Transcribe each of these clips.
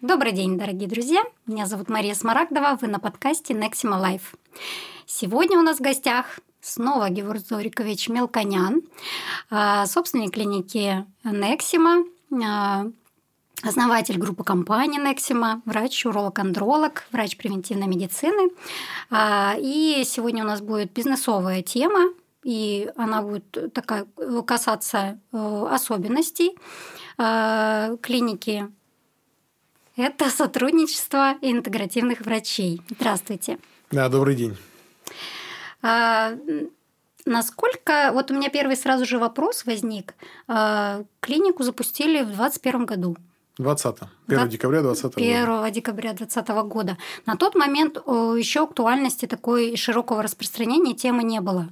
Добрый день, дорогие друзья! Меня зовут Мария Смарагдова, вы на подкасте Nexima Life. Сегодня у нас в гостях снова Георг Зорикович Мелконян, а, собственник клиники Nexima, а, основатель группы компании Nexima, врач, уролог-андролог, врач превентивной медицины. А, и сегодня у нас будет бизнесовая тема, и она будет такая касаться э, особенностей э, клиники. Это сотрудничество интегративных врачей. Здравствуйте. Да, добрый день. А, насколько... Вот у меня первый сразу же вопрос возник. А, клинику запустили в 2021 году. 20 1 декабря 2020 года. 1 декабря 2020 года. На тот момент еще актуальности такой широкого распространения темы не было.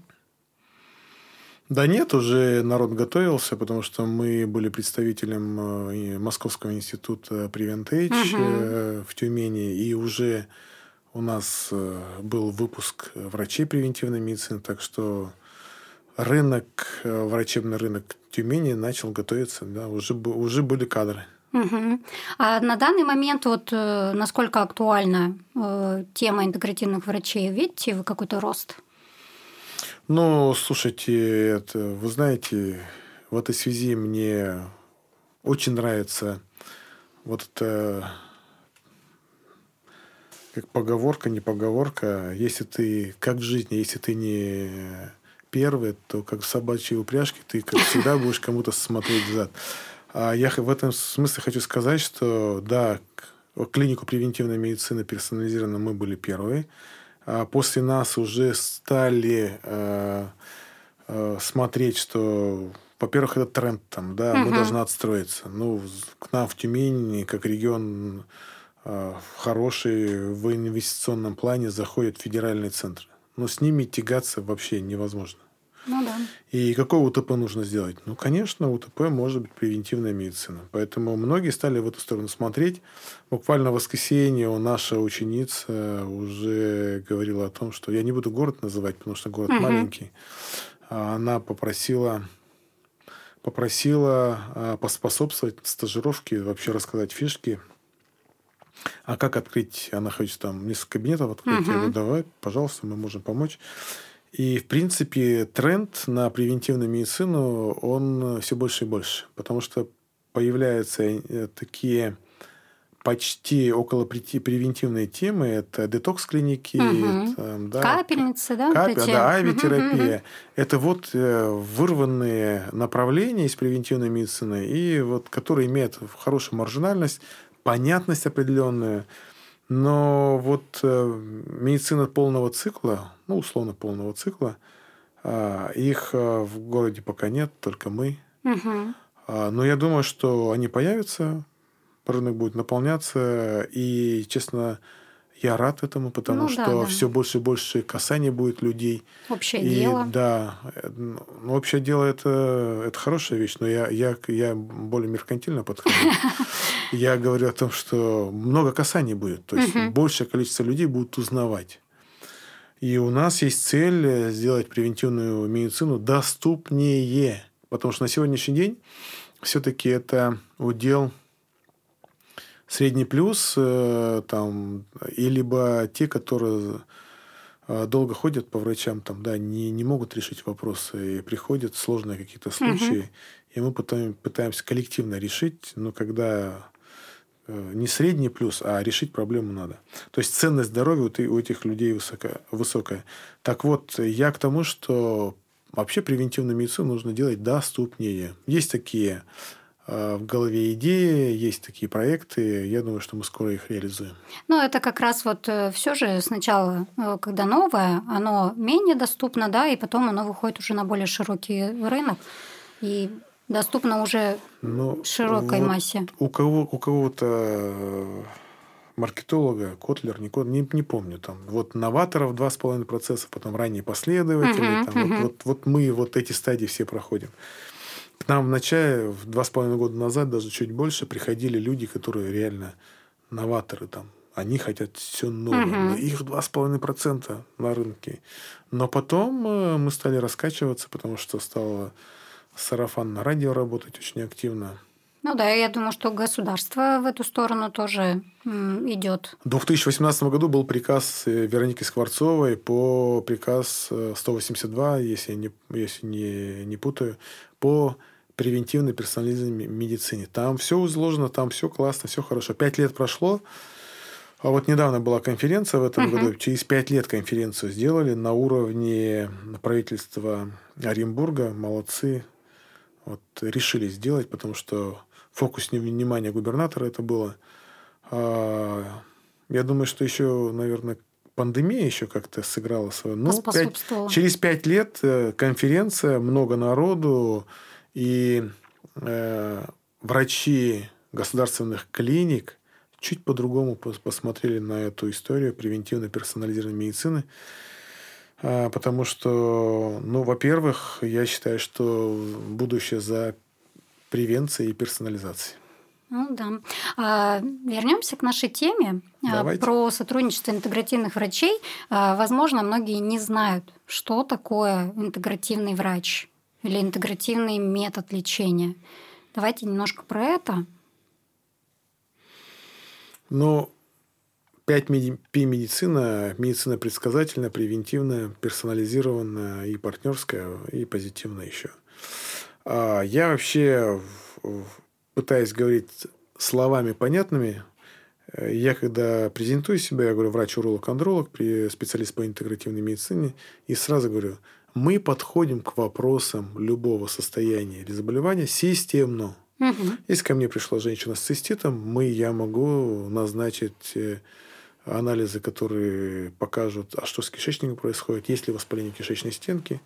Да нет, уже народ готовился, потому что мы были представителем э, Московского института Prevent угу. в Тюмени, и уже у нас э, был выпуск врачей превентивной медицины, так что рынок, врачебный рынок Тюмени начал готовиться, да, уже, уже были кадры. Угу. А на данный момент вот насколько актуальна тема интегративных врачей? Видите вы какой-то рост? Ну, слушайте, это, вы знаете, в этой связи мне очень нравится вот это как поговорка, не поговорка. Если ты, как в жизни, если ты не первый, то как в собачьей упряжке ты, как всегда, будешь кому-то смотреть взад. А я в этом смысле хочу сказать, что да, клинику превентивной медицины персонализированно мы были первые. А после нас уже стали э, э, смотреть, что, во-первых, это тренд там, да, угу. мы должны отстроиться. Ну, к нам в Тюмени, как регион э, хороший в инвестиционном плане, заходят федеральные центры. Но с ними тягаться вообще невозможно. Ну да. И какое УТП нужно сделать? Ну, конечно, УТП может быть превентивная медицина. Поэтому многие стали в эту сторону смотреть. Буквально в воскресенье наша ученица уже говорила о том, что я не буду город называть, потому что город угу. маленький. Она попросила попросила а, поспособствовать стажировке, вообще рассказать фишки. А как открыть? Она хочет там несколько кабинетов открыть. Угу. Я говорю, давай, пожалуйста, мы можем помочь. И, в принципе, тренд на превентивную медицину, он все больше и больше. Потому что появляются э, такие почти около превентивные темы. Это детокс-клиники, угу. это, да, капельницы, да? Капель, вот да, авиатерапия. Угу, Это вот э, вырванные направления из превентивной медицины, и вот, которые имеют хорошую маржинальность, понятность определенную. Но вот э, медицина полного цикла, ну, условно полного цикла, э, их э, в городе пока нет, только мы. Угу. Но я думаю, что они появятся, рынок будет наполняться, и, честно, я рад этому, потому ну, что да, да. все больше и больше касаний будет людей. Общее и, дело. Да. Ну, общее дело это, это хорошая вещь, но я, я, я более меркантильно подхожу. Я говорю о том, что много касаний будет. То есть большее количество людей будут узнавать. И у нас есть цель сделать превентивную медицину доступнее. Потому что на сегодняшний день все-таки это удел Средний плюс э, там, и либо те, которые э, долго ходят по врачам, там, да, не, не могут решить вопросы, и приходят сложные какие-то случаи, угу. и мы потом пытаемся коллективно решить, но когда э, не средний плюс, а решить проблему надо. То есть ценность здоровья у этих людей высока, высокая. Так вот, я к тому, что вообще превентивную медицину нужно делать доступнее. Есть такие в голове идеи, есть такие проекты. Я думаю, что мы скоро их реализуем. Ну, это как раз вот э, все же сначала, э, когда новое, оно менее доступно, да, и потом оно выходит уже на более широкий рынок и доступно уже ну, широкой вот массе. У кого у кого-то маркетолога, Котлер, не, не, не помню, там, вот новаторов 2,5%, потом ранние последователи, uh-huh, там, uh-huh. Вот, вот, вот мы вот эти стадии все проходим. К нам в начале, в два с половиной года назад, даже чуть больше, приходили люди, которые реально новаторы там. Они хотят все новое. Угу. Их два с половиной процента на рынке. Но потом э, мы стали раскачиваться, потому что стало сарафан на радио работать очень активно. Ну да, я думаю, что государство в эту сторону тоже идет. В 2018 году был приказ э, Вероники Скворцовой по приказ 182, если я не, если не, не путаю, по превентивной персонализированной медицине. Там все изложено, там все классно, все хорошо. Пять лет прошло, а вот недавно была конференция в этом uh-huh. году. Через пять лет конференцию сделали на уровне правительства Оренбурга. Молодцы. Вот решили сделать, потому что фокус внимания губернатора это было. А, я думаю, что еще, наверное, пандемия еще как-то сыграла свою. Ну, 5, через пять лет э, конференция, много народу, и э, врачи государственных клиник чуть по-другому посмотрели на эту историю превентивной персонализированной медицины. А, потому что, ну, во-первых, я считаю, что будущее за превенцией и персонализацией. Ну да. А, вернемся к нашей теме а, Давайте. про сотрудничество интегративных врачей. А, возможно, многие не знают, что такое интегративный врач или интегративный метод лечения. Давайте немножко про это. Ну, 5P медицина, предсказательная, превентивная, персонализированная и партнерская, и позитивная еще. А я вообще пытаюсь говорить словами понятными. Я когда презентую себя, я говорю врач-уролог-андролог, специалист по интегративной медицине, и сразу говорю, мы подходим к вопросам любого состояния или заболевания системно. Угу. Если ко мне пришла женщина с циститом, мы, я могу назначить э, анализы, которые покажут, а что с кишечником происходит, есть ли воспаление кишечной стенки.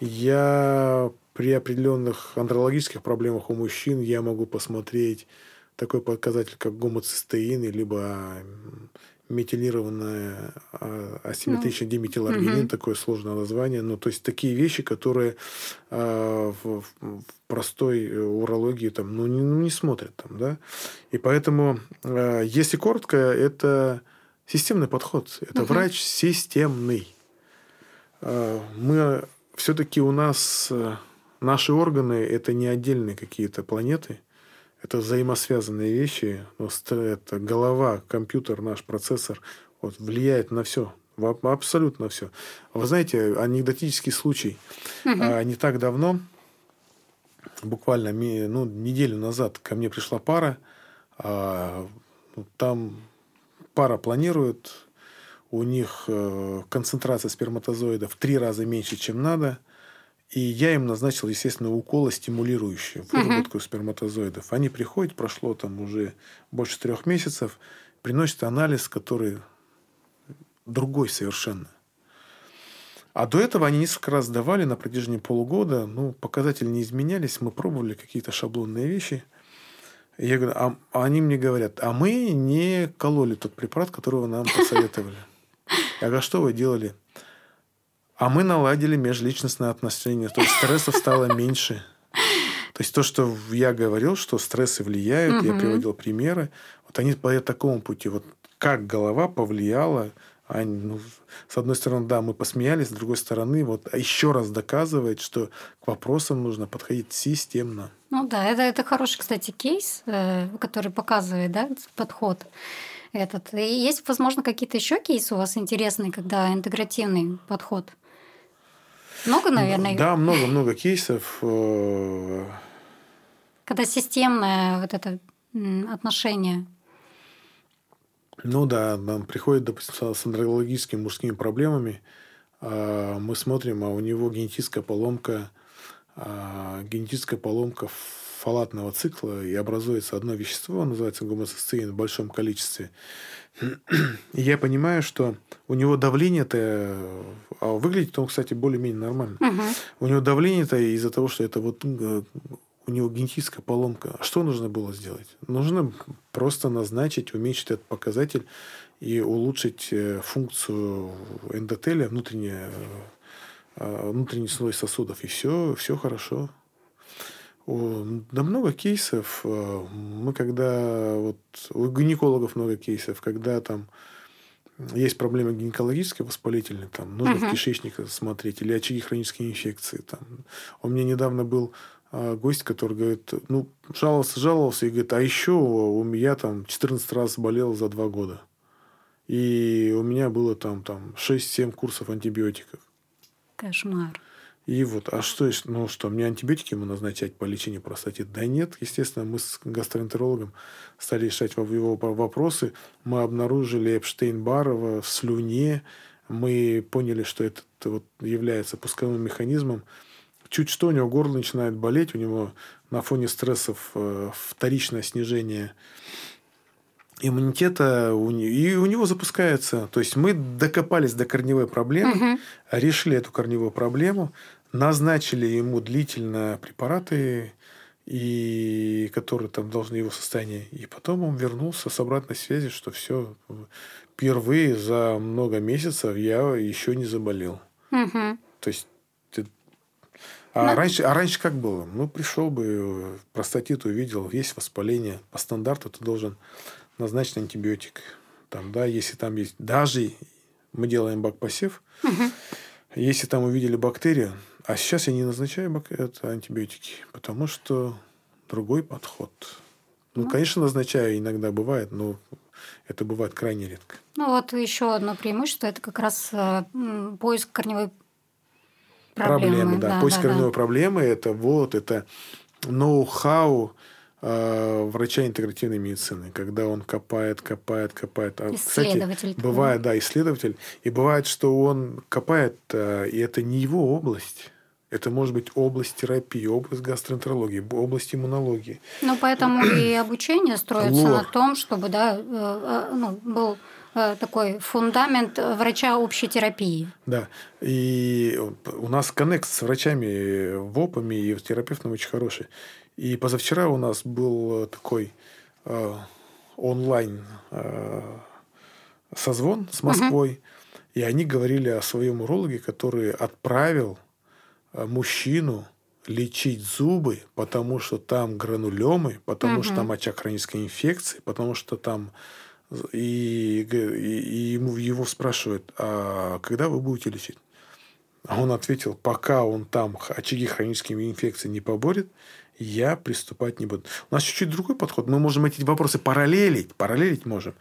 Я при определенных андрологических проблемах у мужчин я могу посмотреть такой показатель, как гомоцистеин, либо метилированная асимметричный ну, диметиларгинин, угу. такое сложное название. Ну, то есть такие вещи, которые э, в, в простой урологии там, ну, не, ну, не смотрят там, да. И поэтому, э, если коротко, это системный подход. Это угу. врач системный. Э, мы все-таки у нас наши органы это не отдельные какие-то планеты это взаимосвязанные вещи. Это голова, компьютер, наш процессор вот, влияет на все. Абсолютно все. Вы знаете, анекдотический случай. Угу. Не так давно, буквально ну, неделю назад, ко мне пришла пара. А, ну, там пара планирует, у них э, концентрация сперматозоидов в три раза меньше, чем надо – и я им назначил, естественно, уколы стимулирующие выработку угу. сперматозоидов. Они приходят, прошло там уже больше трех месяцев, приносят анализ, который другой совершенно. А до этого они несколько раз давали на протяжении полугода, ну, показатели не изменялись, мы пробовали какие-то шаблонные вещи. И я говорю, а, а они мне говорят, а мы не кололи тот препарат, которого нам посоветовали. Я говорю, а что вы делали? А мы наладили межличностные отношения. То есть стрессов стало меньше. То есть то, что я говорил, что стрессы влияют, я приводил примеры, вот они по такому пути. Вот как голова повлияла а, ну, с одной стороны, да, мы посмеялись, с другой стороны, вот еще раз доказывает, что к вопросам нужно подходить системно. Ну да, это, это хороший, кстати, кейс, э, который показывает да, подход этот. И есть, возможно, какие-то еще кейсы у вас интересные, когда интегративный подход? Много, наверное? Да, много-много кейсов. Э, Когда системное вот это отношение. Ну да, нам приходит, допустим, с андрологическими мужскими проблемами. А, мы смотрим, а у него генетическая поломка, а, генетическая поломка фалатного цикла, и образуется одно вещество, называется гомоцистеин в большом количестве. И я понимаю, что у него давление-то... А выглядит он, кстати, более-менее нормально. Угу. У него давление-то из-за того, что это вот э, у него генетическая поломка. А что нужно было сделать? Нужно просто назначить, уменьшить этот показатель и улучшить э, функцию эндотеля, внутренней, э, внутренний слой сосудов. И все, все хорошо. Да много кейсов. Э, мы когда... Вот, у гинекологов много кейсов, когда там есть проблемы гинекологические воспалительные, там нужно uh-huh. в кишечник смотреть, или очаги хронической инфекции. Там. У меня недавно был а, гость, который говорит, ну, жаловался, жаловался, и говорит, а еще у меня там 14 раз болел за два года. И у меня было там, там 6-7 курсов антибиотиков. Кошмар. И вот, а что, ну что, мне антибиотики ему назначать по лечению простатита? Да нет, естественно, мы с гастроэнтерологом стали решать его вопросы. Мы обнаружили Эпштейн-Бар в слюне. Мы поняли, что это вот является пусковым механизмом. Чуть что, у него горло начинает болеть, у него на фоне стрессов э, вторичное снижение иммунитета и у него запускается. То есть мы докопались до корневой проблемы, угу. решили эту корневую проблему, назначили ему длительно препараты, и которые там должны его состояние. И потом он вернулся с обратной связи, что все впервые за много месяцев я еще не заболел. Угу. То есть а, Но... раньше, а раньше как было? Ну, пришел бы, простатит увидел, есть воспаление. По стандарту ты должен назначить антибиотик. Там, да, если там есть... Даже мы делаем бак-посев, угу. если там увидели бактерию, а сейчас я не назначаю бак... это антибиотики, потому что другой подход. Ну, ну, конечно, назначаю, иногда бывает, но это бывает крайне редко. Ну, вот еще одно преимущество – это как раз э, поиск корневой проблемы. проблемы да. да. Поиск да, корневой да. проблемы – это вот, это ноу-хау, врача интегративной медицины, когда он копает, копает, копает. А, исследователь. Кстати, бывает, да, исследователь. И бывает, что он копает, э, и это не его область. Это может быть область терапии, область гастроэнтерологии, область иммунологии. Ну, поэтому и обучение строится Лор. на том, чтобы да, э, ну, был такой фундамент врача общей терапии. Да. И у нас коннект с врачами, ВОПами и терапевтом очень хороший. И позавчера у нас был такой э, онлайн э, созвон с Москвой, угу. и они говорили о своем урологе, который отправил э, мужчину лечить зубы, потому что там гранулемы, потому угу. что там очаг хронической инфекции, потому что там и, и, и ему его спрашивают, а когда вы будете лечить? А он ответил, пока он там очаги хронической инфекции не поборет, я приступать не буду. У нас чуть-чуть другой подход. Мы можем эти вопросы параллелить, параллелить можем.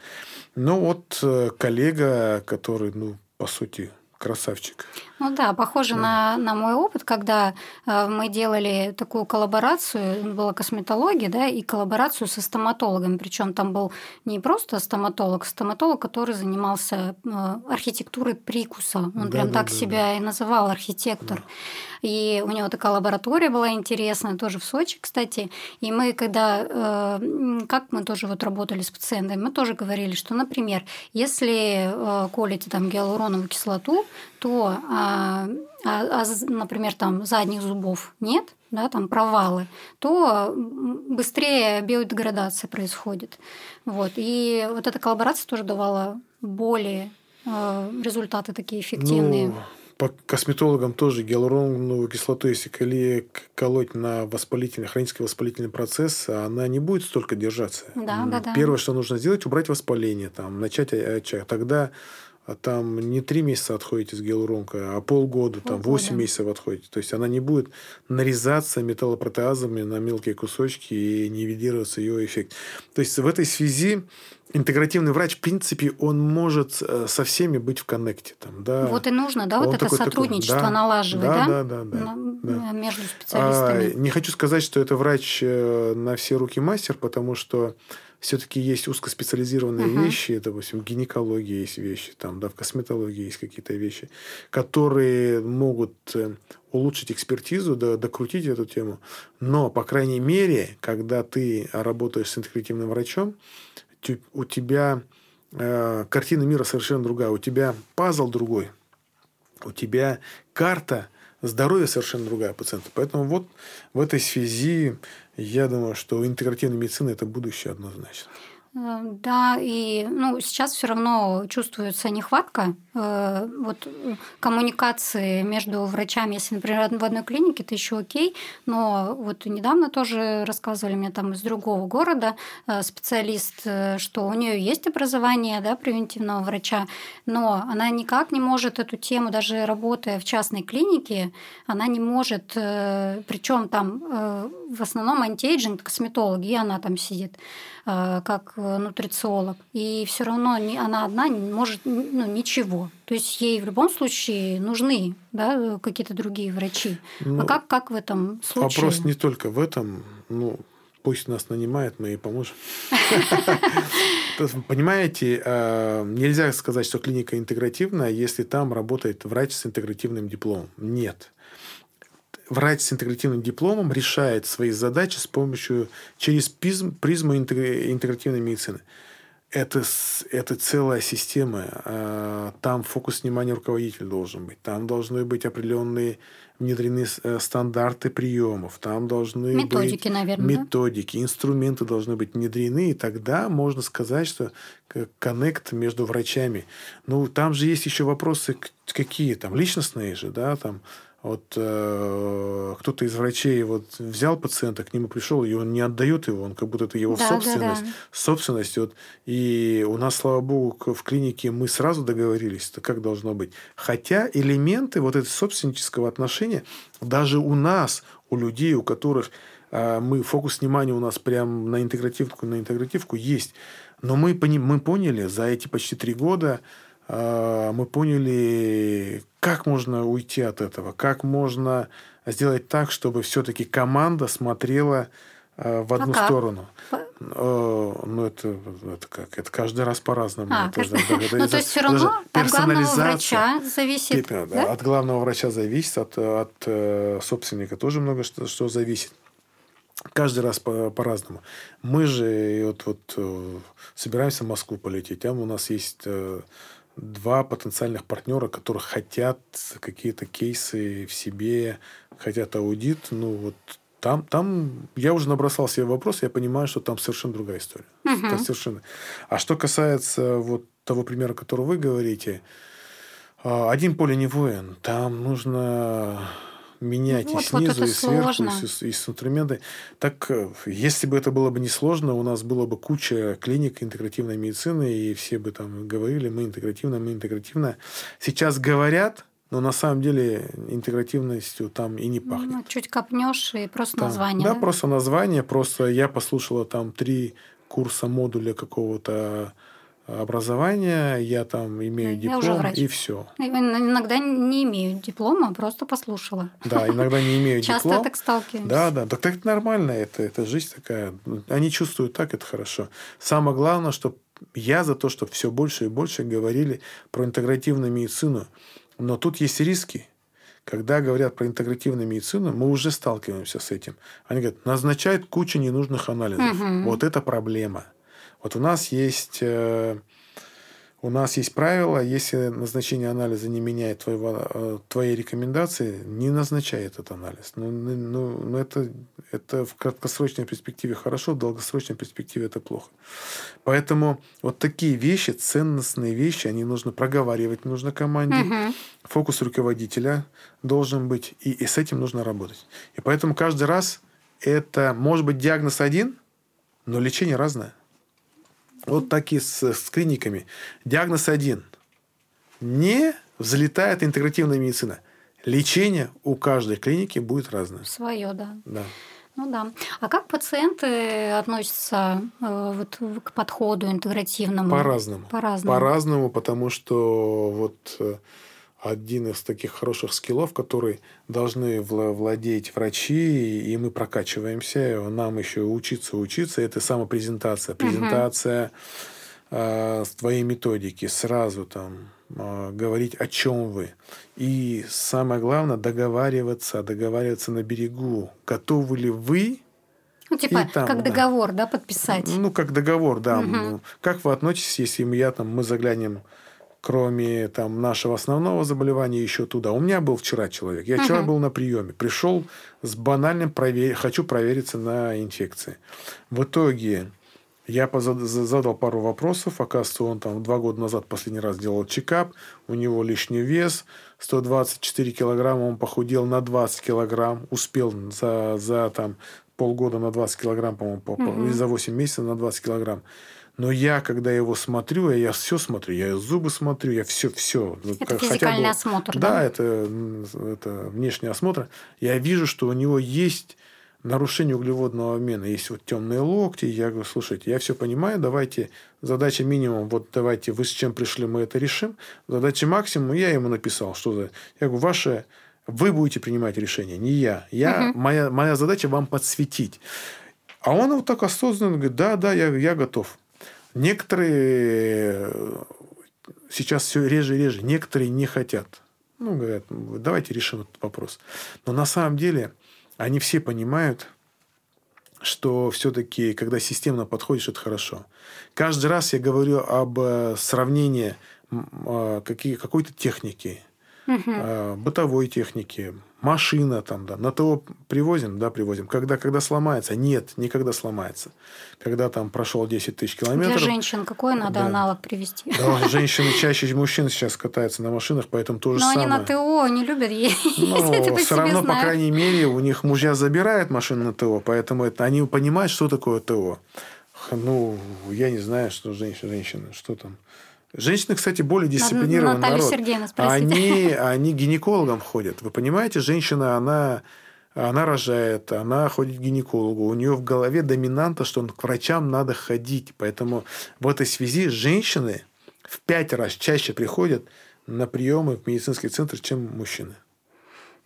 Но вот э, коллега, который, ну, по сути, красавчик. Ну да, похоже да. На, на мой опыт, когда э, мы делали такую коллаборацию, была косметология, да, и коллаборацию со стоматологом. Причем там был не просто стоматолог, стоматолог, который занимался э, архитектурой прикуса. Он да, прям да, так да, себя да. и называл архитектор. Да. И у него такая лаборатория была интересная, тоже в Сочи, кстати. И мы, когда, э, как мы тоже вот работали с пациентами, мы тоже говорили, что, например, если колите там гиалуроновую кислоту, то, а, а, а, например, там задних зубов нет, да, там провалы, то быстрее биодеградация происходит. Вот. И вот эта коллаборация тоже давала более э, результаты такие эффективные. Ну, по косметологам тоже гиалуроновую кислоту, если колоть на воспалительный, хронический воспалительный процесс, она не будет столько держаться. Да, да, да. Первое, что нужно сделать, убрать воспаление, там, начать очаг. Тогда а там не три месяца отходите с гиалуронкой, а полгода, там восемь месяцев отходите. То есть она не будет нарезаться металлопротеазами на мелкие кусочки и нивелироваться ее эффект. То есть в этой связи интегративный врач, в принципе, он может э, со всеми быть в коннекте. Там, да. Вот и нужно, да, он вот это сотрудничество такой, да, налаживать, да? Да, да, да. да, да. Между специалистами. А, не хочу сказать, что это врач э, на все руки мастер, потому что все-таки есть узкоспециализированные uh-huh. вещи, допустим, в гинекологии есть вещи, там, да, в косметологии есть какие-то вещи, которые могут э, улучшить экспертизу, да, докрутить эту тему. Но, по крайней мере, когда ты работаешь с интегративным врачом, у тебя э, картина мира совершенно другая, у тебя пазл другой, у тебя карта здоровья совершенно другая пациента. Поэтому вот в этой связи я думаю, что интегративная медицина – это будущее однозначно. Э, да, и ну, сейчас все равно чувствуется нехватка э, вот, коммуникации между врачами. Если, например, в одной клинике, это еще окей, но вот недавно тоже рассказывали мне там из другого города э, специалист, э, что у нее есть образование да, превентивного врача, но она никак не может эту тему, даже работая в частной клинике, она не может, э, причем там э, в основном anti-aging, косметологи, и она там сидит э, как Э, нутрициолог, и все равно она одна не может ну, ничего. То есть ей в любом случае нужны да, какие-то другие врачи. А ну, а как, как в этом случае? Вопрос не только в этом. Ну, пусть нас нанимает, мы ей поможем. Понимаете, э, нельзя сказать, что клиника интегративная, если там работает врач с интегративным дипломом. Нет врач с интегративным дипломом решает свои задачи с помощью через призм, призму интегративной медицины. Это, это целая система. А, там фокус внимания руководителя должен быть. Там должны быть определенные внедрены э, стандарты приемов. Там должны методики, быть наверное, методики, да? инструменты должны быть внедрены. И тогда можно сказать, что коннект между врачами. Ну, там же есть еще вопросы какие там, личностные же, да, там вот э, кто-то из врачей вот взял пациента, к нему пришел, и он не отдает его, он как будто это его да, собственность, да, да. собственность. Вот, и у нас, слава богу, в клинике мы сразу договорились, то как должно быть. Хотя элементы вот этого собственнического отношения даже у нас, у людей, у которых э, мы фокус внимания у нас прям на интегративку, на интегративку есть. Но мы, мы поняли за эти почти три года, мы поняли, как можно уйти от этого, как можно сделать так, чтобы все-таки команда смотрела а, в одну а сторону. Ну, это, это как? Это каждый раз по-разному. А, это, каждый... это, ну, то есть все равно от главного врача зависит. Да, да? От главного врача зависит, от, от э, собственника тоже много что, что зависит. Каждый раз по- по-разному. Мы же вот, вот э, собираемся в Москву полететь. Там у нас есть э, два потенциальных партнера, которые хотят какие-то кейсы в себе, хотят аудит, ну вот там, там я уже набросал себе вопрос, я понимаю, что там совершенно другая история. Угу. Там совершенно. А что касается вот того примера, который вы говорите, а, один поле не воин. Там нужно менять вот, и снизу, вот и сверху, и, и с инструменты. Так, э, если бы это было бы несложно, у нас было бы куча клиник интегративной медицины, и все бы там говорили, мы интегративно, мы интегративно. Сейчас говорят, но на самом деле интегративностью там и не ну, пахнет. Ну, чуть копнешь и просто там, название. Да, да, просто название. Просто я послушала там три курса модуля какого-то образование, я там имею я диплом и все. Иногда не имею диплома, а просто послушала. Да, иногда не имею диплома. Часто так сталкиваемся. Да, да. Так это нормально, это, это жизнь такая. Они чувствуют так, это хорошо. Самое главное, что я за то, чтобы все больше и больше говорили про интегративную медицину. Но тут есть риски. Когда говорят про интегративную медицину, мы уже сталкиваемся с этим. Они говорят, назначают кучу ненужных анализов. Угу. Вот это проблема. Вот у нас есть э, у нас есть правило, если назначение анализа не меняет твоего, э, твоей рекомендации, не назначай этот анализ. Ну, ну, ну, ну это, это в краткосрочной перспективе хорошо, в долгосрочной перспективе это плохо. Поэтому вот такие вещи, ценностные вещи, они нужно проговаривать, нужно команде. Угу. Фокус руководителя должен быть, и, и с этим нужно работать. И поэтому каждый раз это может быть диагноз один, но лечение разное. Вот так и с, с клиниками. Диагноз один. Не взлетает интегративная медицина. Лечение у каждой клиники будет разное. Свое, да. Да. Ну да. А как пациенты относятся э, вот, к подходу интегративному? По-разному. По-разному. По-разному, потому что вот э, один из таких хороших скиллов, который должны владеть врачи, и мы прокачиваемся, нам еще учиться, учиться, это самопрезентация. Презентация угу. э, твоей методики, сразу там э, говорить, о чем вы. И самое главное, договариваться, договариваться на берегу. Готовы ли вы ну, типа, там, как да. договор, да, подписать? Ну, как договор, да. Угу. Как вы относитесь, если я там, мы заглянем кроме там, нашего основного заболевания, еще туда. У меня был вчера человек. Я вчера был на приеме. Пришел с банальным провер... хочу провериться на инфекции. В итоге Я задал пару вопросов. Оказывается, он там два года назад последний раз делал чекап. У него лишний вес. 124 килограмма. Он похудел на 20 килограмм. Успел за, за там, полгода на 20 килограмм, по-моему, угу. или за 8 месяцев на 20 килограмм. Но я, когда его смотрю, я, я все смотрю, я зубы смотрю, я все, все. Это физикальный бы, осмотр, да? Да, это, это внешний осмотр. Я вижу, что у него есть нарушение углеводного обмена. Есть вот темные локти. Я говорю, слушайте, я все понимаю, давайте задача минимум, вот давайте вы с чем пришли, мы это решим. Задача максимум, я ему написал, что за... Я говорю, ваше вы будете принимать решение, не я. я угу. моя, моя задача вам подсветить. А он вот так осознанно говорит, да, да, я, я готов. Некоторые э, сейчас все реже и реже, некоторые не хотят. Ну, говорят, давайте решим этот вопрос. Но на самом деле они все понимают, что все-таки, когда системно подходишь, это хорошо. Каждый раз я говорю об э, сравнении э, какой-то техники, угу. бытовой техники, машина там, да, на ТО привозим, да, привозим. Когда, когда сломается? Нет, никогда сломается. Когда там прошел 10 тысяч километров. Для женщин какой надо да. аналог привести? Да, женщины чаще мужчин сейчас катаются на машинах, поэтому то же Но самое. они на ТО не любят ездить. Но все равно, по крайней мере, у них мужья забирают машину на ТО, поэтому это, они понимают, что такое ТО. Ну, я не знаю, что женщины, женщины, что там. Женщины, кстати, более дисциплинированный Наталья народ. Сергеевна, Они, они гинекологам ходят. Вы понимаете, женщина, она, она рожает, она ходит к гинекологу. У нее в голове доминанта, что к врачам надо ходить. Поэтому в этой связи женщины в пять раз чаще приходят на приемы в медицинский центр, чем мужчины.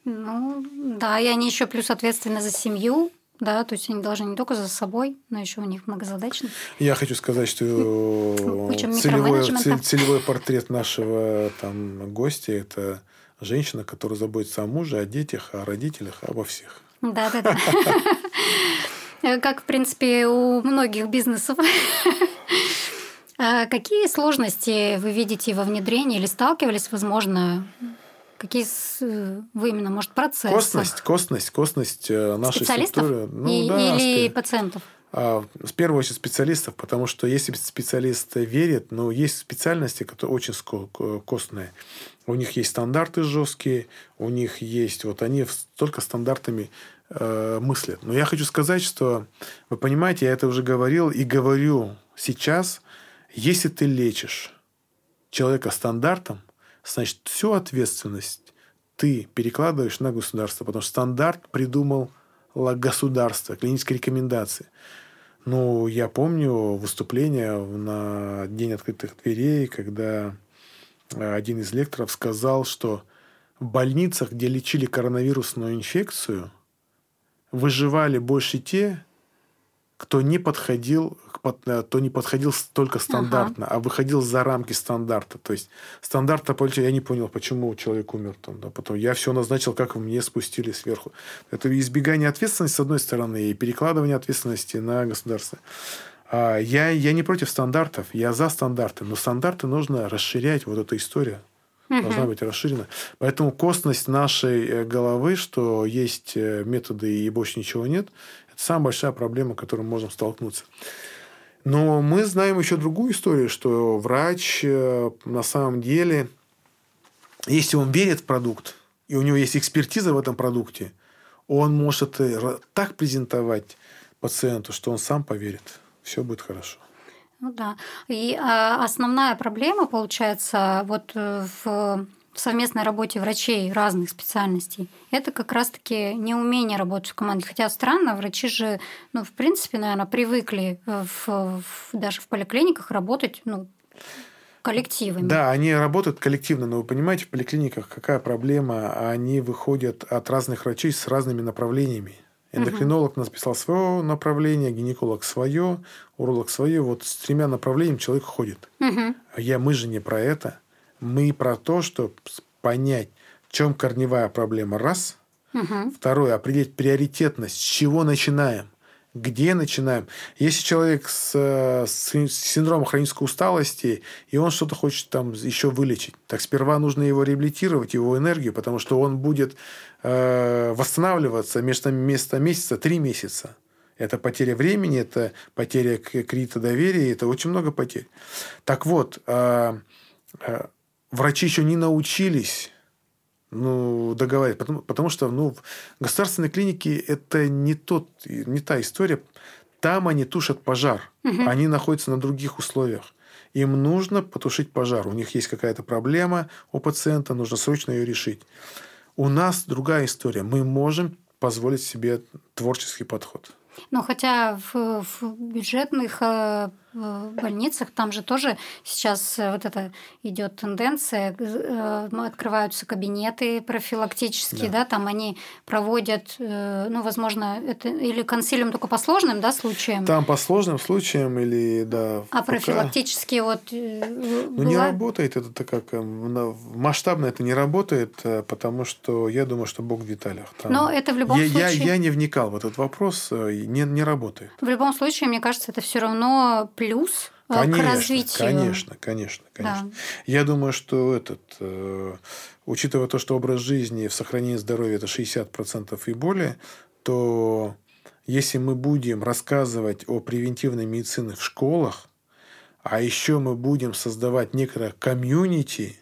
Ну, да, и они еще плюс ответственны за семью, да, то есть они должны не только за собой, но еще у них многозадачно. Я хочу сказать, что целевой, целевой портрет нашего там гостя это женщина, которая заботится о муже, о детях, о родителях, обо всех. Да, да, да. Как, в принципе, у многих бизнесов. А какие сложности вы видите во внедрении или сталкивались, возможно, Какие э, вы именно, может, процессы? Костность, костность, костность э, нашей Специалистов структуры. Ну, и, да, или пациентов? А, с первой очередь специалистов, потому что если специалист верит, но есть специальности, которые очень костные. У них есть стандарты жесткие, у них есть, вот они только стандартами э, мыслят. Но я хочу сказать, что, вы понимаете, я это уже говорил и говорю сейчас, если ты лечишь человека стандартом, значит, всю ответственность ты перекладываешь на государство, потому что стандарт придумал государство, клинические рекомендации. Ну, я помню выступление на День открытых дверей, когда э, один из лекторов сказал, что в больницах, где лечили коронавирусную инфекцию, выживали больше те, кто не подходил, кто не подходил только стандартно, ага. а выходил за рамки стандарта. То есть стандарта я не понял, почему человек умер там, да, потом я все назначил, как мне спустили сверху. Это избегание ответственности с одной стороны и перекладывание ответственности на государство. А я, я не против стандартов, я за стандарты, но стандарты нужно расширять, вот эта история должна быть расширена. Поэтому костность нашей э, головы, что есть э, методы и больше ничего нет, самая большая проблема, с которой мы можем столкнуться. Но мы знаем еще другую историю, что врач э, на самом деле, если он верит в продукт, и у него есть экспертиза в этом продукте, он может это так презентовать пациенту, что он сам поверит. Все будет хорошо. Ну да. И а, основная проблема, получается, вот э, в в совместной работе врачей разных специальностей, это как раз-таки неумение работать в команде. Хотя странно, врачи же, ну, в принципе, наверное, привыкли в, в, даже в поликлиниках работать, ну, коллективами. Да, они работают коллективно, но вы понимаете, в поликлиниках какая проблема? Они выходят от разных врачей с разными направлениями. Эндокринолог угу. написал свое направление, гинеколог свое, уролог свое. Вот с тремя направлениями человек ходит. Угу. А я, мы же не про это. Мы про то, чтобы понять, в чем корневая проблема, раз. Угу. Второе, определить приоритетность, с чего начинаем, где начинаем. Если человек с, с синдромом хронической усталости, и он что-то хочет там еще вылечить, так сперва нужно его реабилитировать, его энергию, потому что он будет э, восстанавливаться вместо, вместо месяца три месяца. Это потеря времени, это потеря кредита доверия, это очень много потерь. Так вот, а, а, врачи еще не научились ну, договаривать, потому, потому что ну, государственные клиники это не, тот, не та история. Там они тушат пожар. Угу. Они находятся на других условиях. Им нужно потушить пожар. У них есть какая-то проблема у пациента, нужно срочно ее решить. У нас другая история. Мы можем позволить себе творческий подход. Ну, хотя в, в бюджетных э, больницах там же тоже сейчас э, вот это идет тенденция, э, открываются кабинеты профилактические, да. да, там они проводят, ну, возможно, это или консилиум только по сложным, да, случаям. Там по сложным случаям или да. А профилактические вот. Ну была... не работает это как масштабно это не работает, потому что я думаю, что Бог в деталях. Там... Но это в любом я, случае. Я, я не вникал в этот вопрос, не не работает. В любом случае, мне кажется, это все равно плюс э, конечно, к развитию. Конечно, конечно, конечно. Да. Я думаю, что этот, э, учитывая то, что образ жизни в сохранении здоровья это 60% и более, то если мы будем рассказывать о превентивной медицине в школах, а еще мы будем создавать некое комьюнити,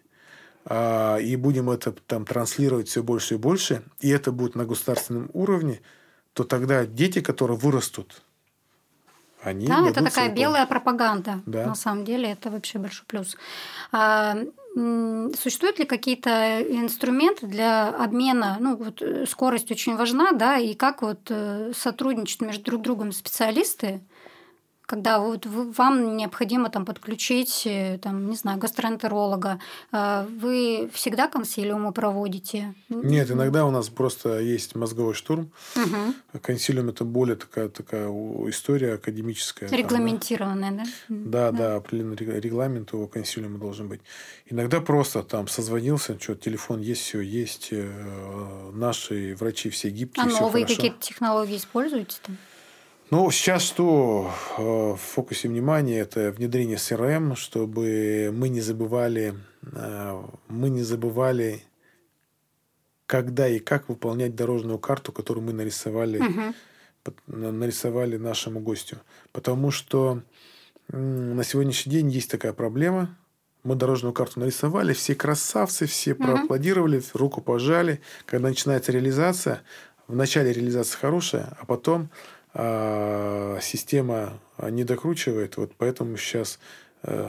а, и будем это там транслировать все больше и больше, и это будет на государственном уровне, то тогда дети, которые вырастут, они Да, это такая целиком. белая пропаганда. Да. На самом деле это вообще большой плюс. А, существуют ли какие-то инструменты для обмена? Ну, вот э, скорость очень важна, да, и как вот э, сотрудничают между друг другом специалисты, когда вот вам необходимо там подключить, э, там, не знаю, гастроэнтеролога, э, вы всегда консилиумы проводите? Нет, иногда у нас просто есть мозговой штурм. Угу. Консилиум это более такая, такая история академическая. Регламентированная, там, да? Да, да, да, определенный регламент у консилиума должен быть. Иногда просто там созвонился, что телефон есть, все есть, э, наши врачи все гибкие. А новые какие-то технологии используете там? Ну, сейчас что э, в фокусе внимания это внедрение CRM, чтобы мы не забывали, э, мы не забывали, когда и как выполнять дорожную карту, которую мы нарисовали, угу. нарисовали нашему гостю. Потому что на сегодняшний день есть такая проблема. Мы дорожную карту нарисовали, все красавцы, все угу. проаплодировали, руку пожали. Когда начинается реализация, в начале реализация хорошая, а потом система не докручивает, вот поэтому сейчас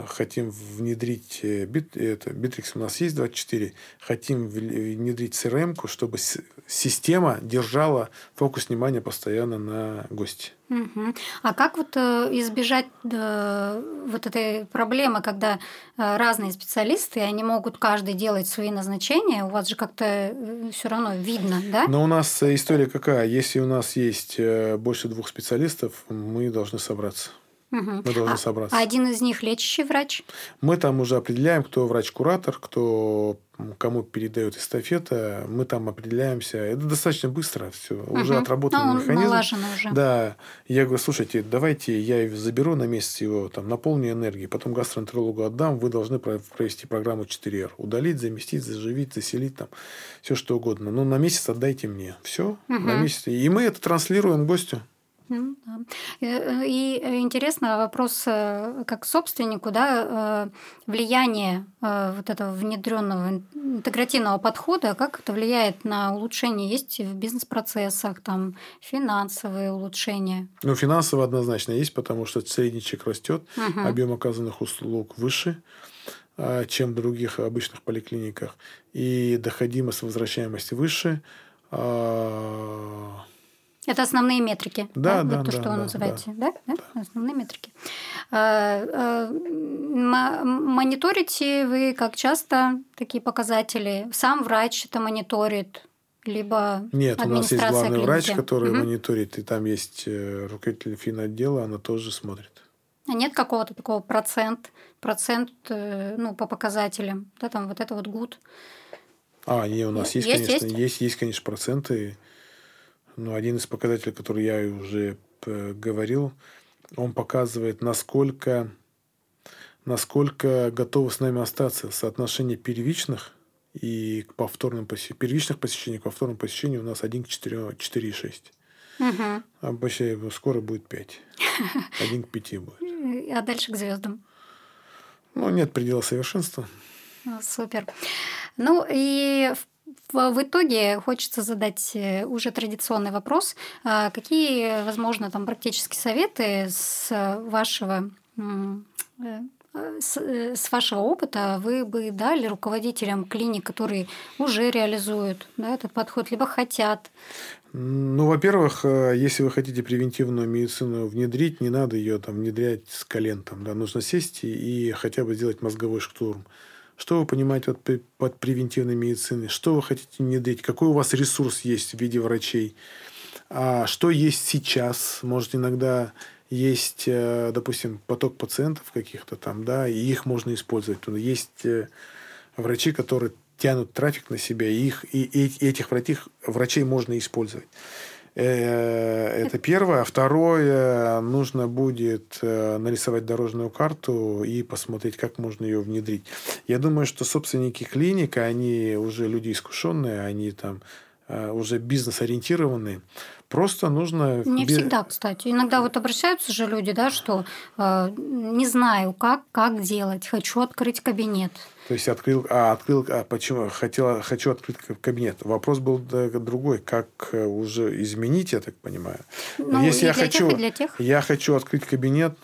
хотим внедрить э, бит, это, Bittrex у нас есть 24, хотим внедрить CRM, чтобы система держала фокус внимания постоянно на гости. Угу. А как вот э, избежать вот этой проблемы, когда разные специалисты, они могут каждый делать свои назначения, у вас же как-то все равно видно, да? Но у нас история какая? Если у нас есть больше двух специалистов, мы должны собраться. Угу. Мы должны а, собраться. А один из них лечащий врач? Мы там уже определяем, кто врач-куратор, кто кому передает эстафета, мы там определяемся. Это достаточно быстро все, угу. уже отработанный ну, механизм. уже. Да, я говорю, слушайте, давайте я заберу на месяц его, там, наполню энергией, потом гастроэнтерологу отдам, вы должны провести программу 4R. Удалить, заместить, заживить, заселить, там, все что угодно. Но на месяц отдайте мне. Все, угу. на месяц. И мы это транслируем гостю. Ну да. Э, и интересно вопрос э, как собственнику, да, э, влияние вот этого внедренного интегративного подхода, как это влияет на улучшение, есть в бизнес-процессах, там финансовые улучшения? Ну, финансово однозначно есть, потому что средний чек растет, угу. объем оказанных услуг выше чем в других обычных поликлиниках, и доходимость, возвращаемость выше, а, это основные метрики. Да, да, да. Вот то, да, что да, вы называете, да? Да? да? Основные метрики. А, а, мониторите вы как часто такие показатели? Сам врач это мониторит? Либо Нет, у нас есть главный клиники. врач, который угу. мониторит, и там есть э, руководитель финотдела, она тоже смотрит. А нет какого-то такого процент, процент э, ну, по показателям, да, там вот это вот гуд. А, не, у нас есть, есть конечно, есть? есть, есть, конечно, проценты. Но один из показателей, который я уже э, говорил, он показывает, насколько, насколько готовы с нами остаться. Соотношение первичных и к повторным посещениям. Первичных посещений к повторным посещениям у нас 1 к 4,6. Угу. А вообще скоро будет пять. Один к пяти будет. А дальше к звездам. Ну, нет предела совершенства. Ну, супер. Ну и в, в итоге хочется задать э, уже традиционный вопрос. А какие, возможно, там практические советы с вашего э, э, с вашего опыта вы бы дали руководителям клиник, которые уже реализуют да, этот подход, либо хотят? Ну, во-первых, если вы хотите превентивную медицину внедрить, не надо ее там внедрять с колен. Там, да, нужно сесть и, и хотя бы сделать мозговой штурм. Что вы понимаете под, под превентивной медициной? Что вы хотите внедрить? Какой у вас ресурс есть в виде врачей? А что есть сейчас? Может, иногда есть, э, допустим, поток пациентов каких-то там, да, и их можно использовать. Есть э, врачи, которые тянут трафик на себя, и, их, и, и этих врачей можно использовать. Э, это первое. А второе, нужно будет э, нарисовать дорожную карту и посмотреть, как можно ее внедрить. Я думаю, что собственники клиника, они уже люди искушенные, они там уже бизнес-ориентированные. Просто нужно... Не всегда, кстати. Иногда вот обращаются же люди, да, что э, не знаю, как, как делать, хочу открыть кабинет. То есть открыл, а открыл, а почему хотела, хочу открыть кабинет. Вопрос был другой, как э, уже изменить, я так понимаю. Ну, Если я хочу, тех, для тех. я хочу открыть кабинет,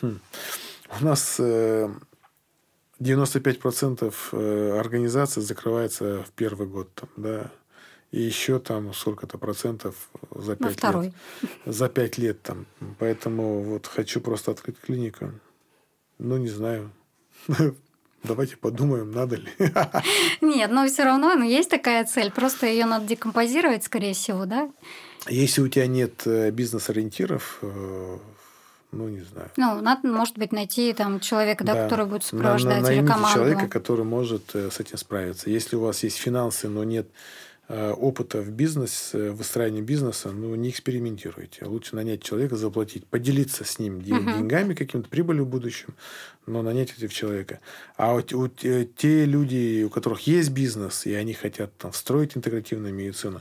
хм, у нас э, 95% э, организаций закрывается в первый год, там, да, и еще там сколько-то процентов за пять лет. За пять лет там. Поэтому вот хочу просто открыть клинику. Ну, не знаю. Давайте подумаем, надо ли. Нет, но все равно ну, есть такая цель. Просто ее надо декомпозировать, скорее всего, да? Если у тебя нет э, бизнес-ориентиров, э, ну, не знаю. Ну, надо, может быть, найти там человека, да, да. который будет сопровождать на, на, или команду. человека, который может э, с этим справиться. Если у вас есть финансы, но нет опыта в бизнесе, в выстраивании бизнеса, ну, не экспериментируйте. Лучше нанять человека, заплатить, поделиться с ним uh-huh. деньгами, каким-то прибылью в будущем, но нанять этого человека. А вот у, те люди, у которых есть бизнес, и они хотят там, встроить интегративную медицину,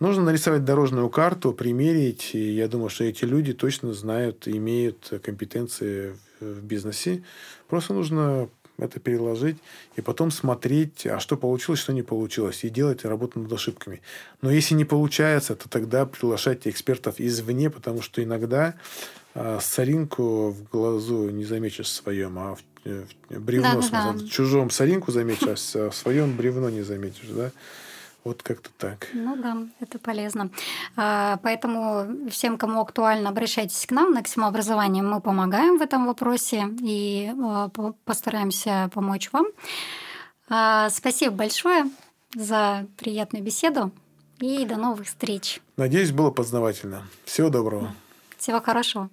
нужно нарисовать дорожную карту, примерить, и я думаю, что эти люди точно знают, имеют компетенции в бизнесе. Просто нужно это переложить и потом смотреть, а что получилось, что не получилось, и делать работу над ошибками. Но если не получается, то тогда приглашайте экспертов извне, потому что иногда э, соринку в глазу не заметишь в своем, а в, в бревно, да, да, да. чужом соринку заметишь, а в своем бревно не заметишь, да? Вот как-то так. Ну да, это полезно. А, поэтому всем, кому актуально, обращайтесь к нам на Ксимообразование. Мы помогаем в этом вопросе и а, постараемся помочь вам. А, спасибо большое за приятную беседу и до новых встреч. Надеюсь, было познавательно. Всего доброго. Всего хорошего.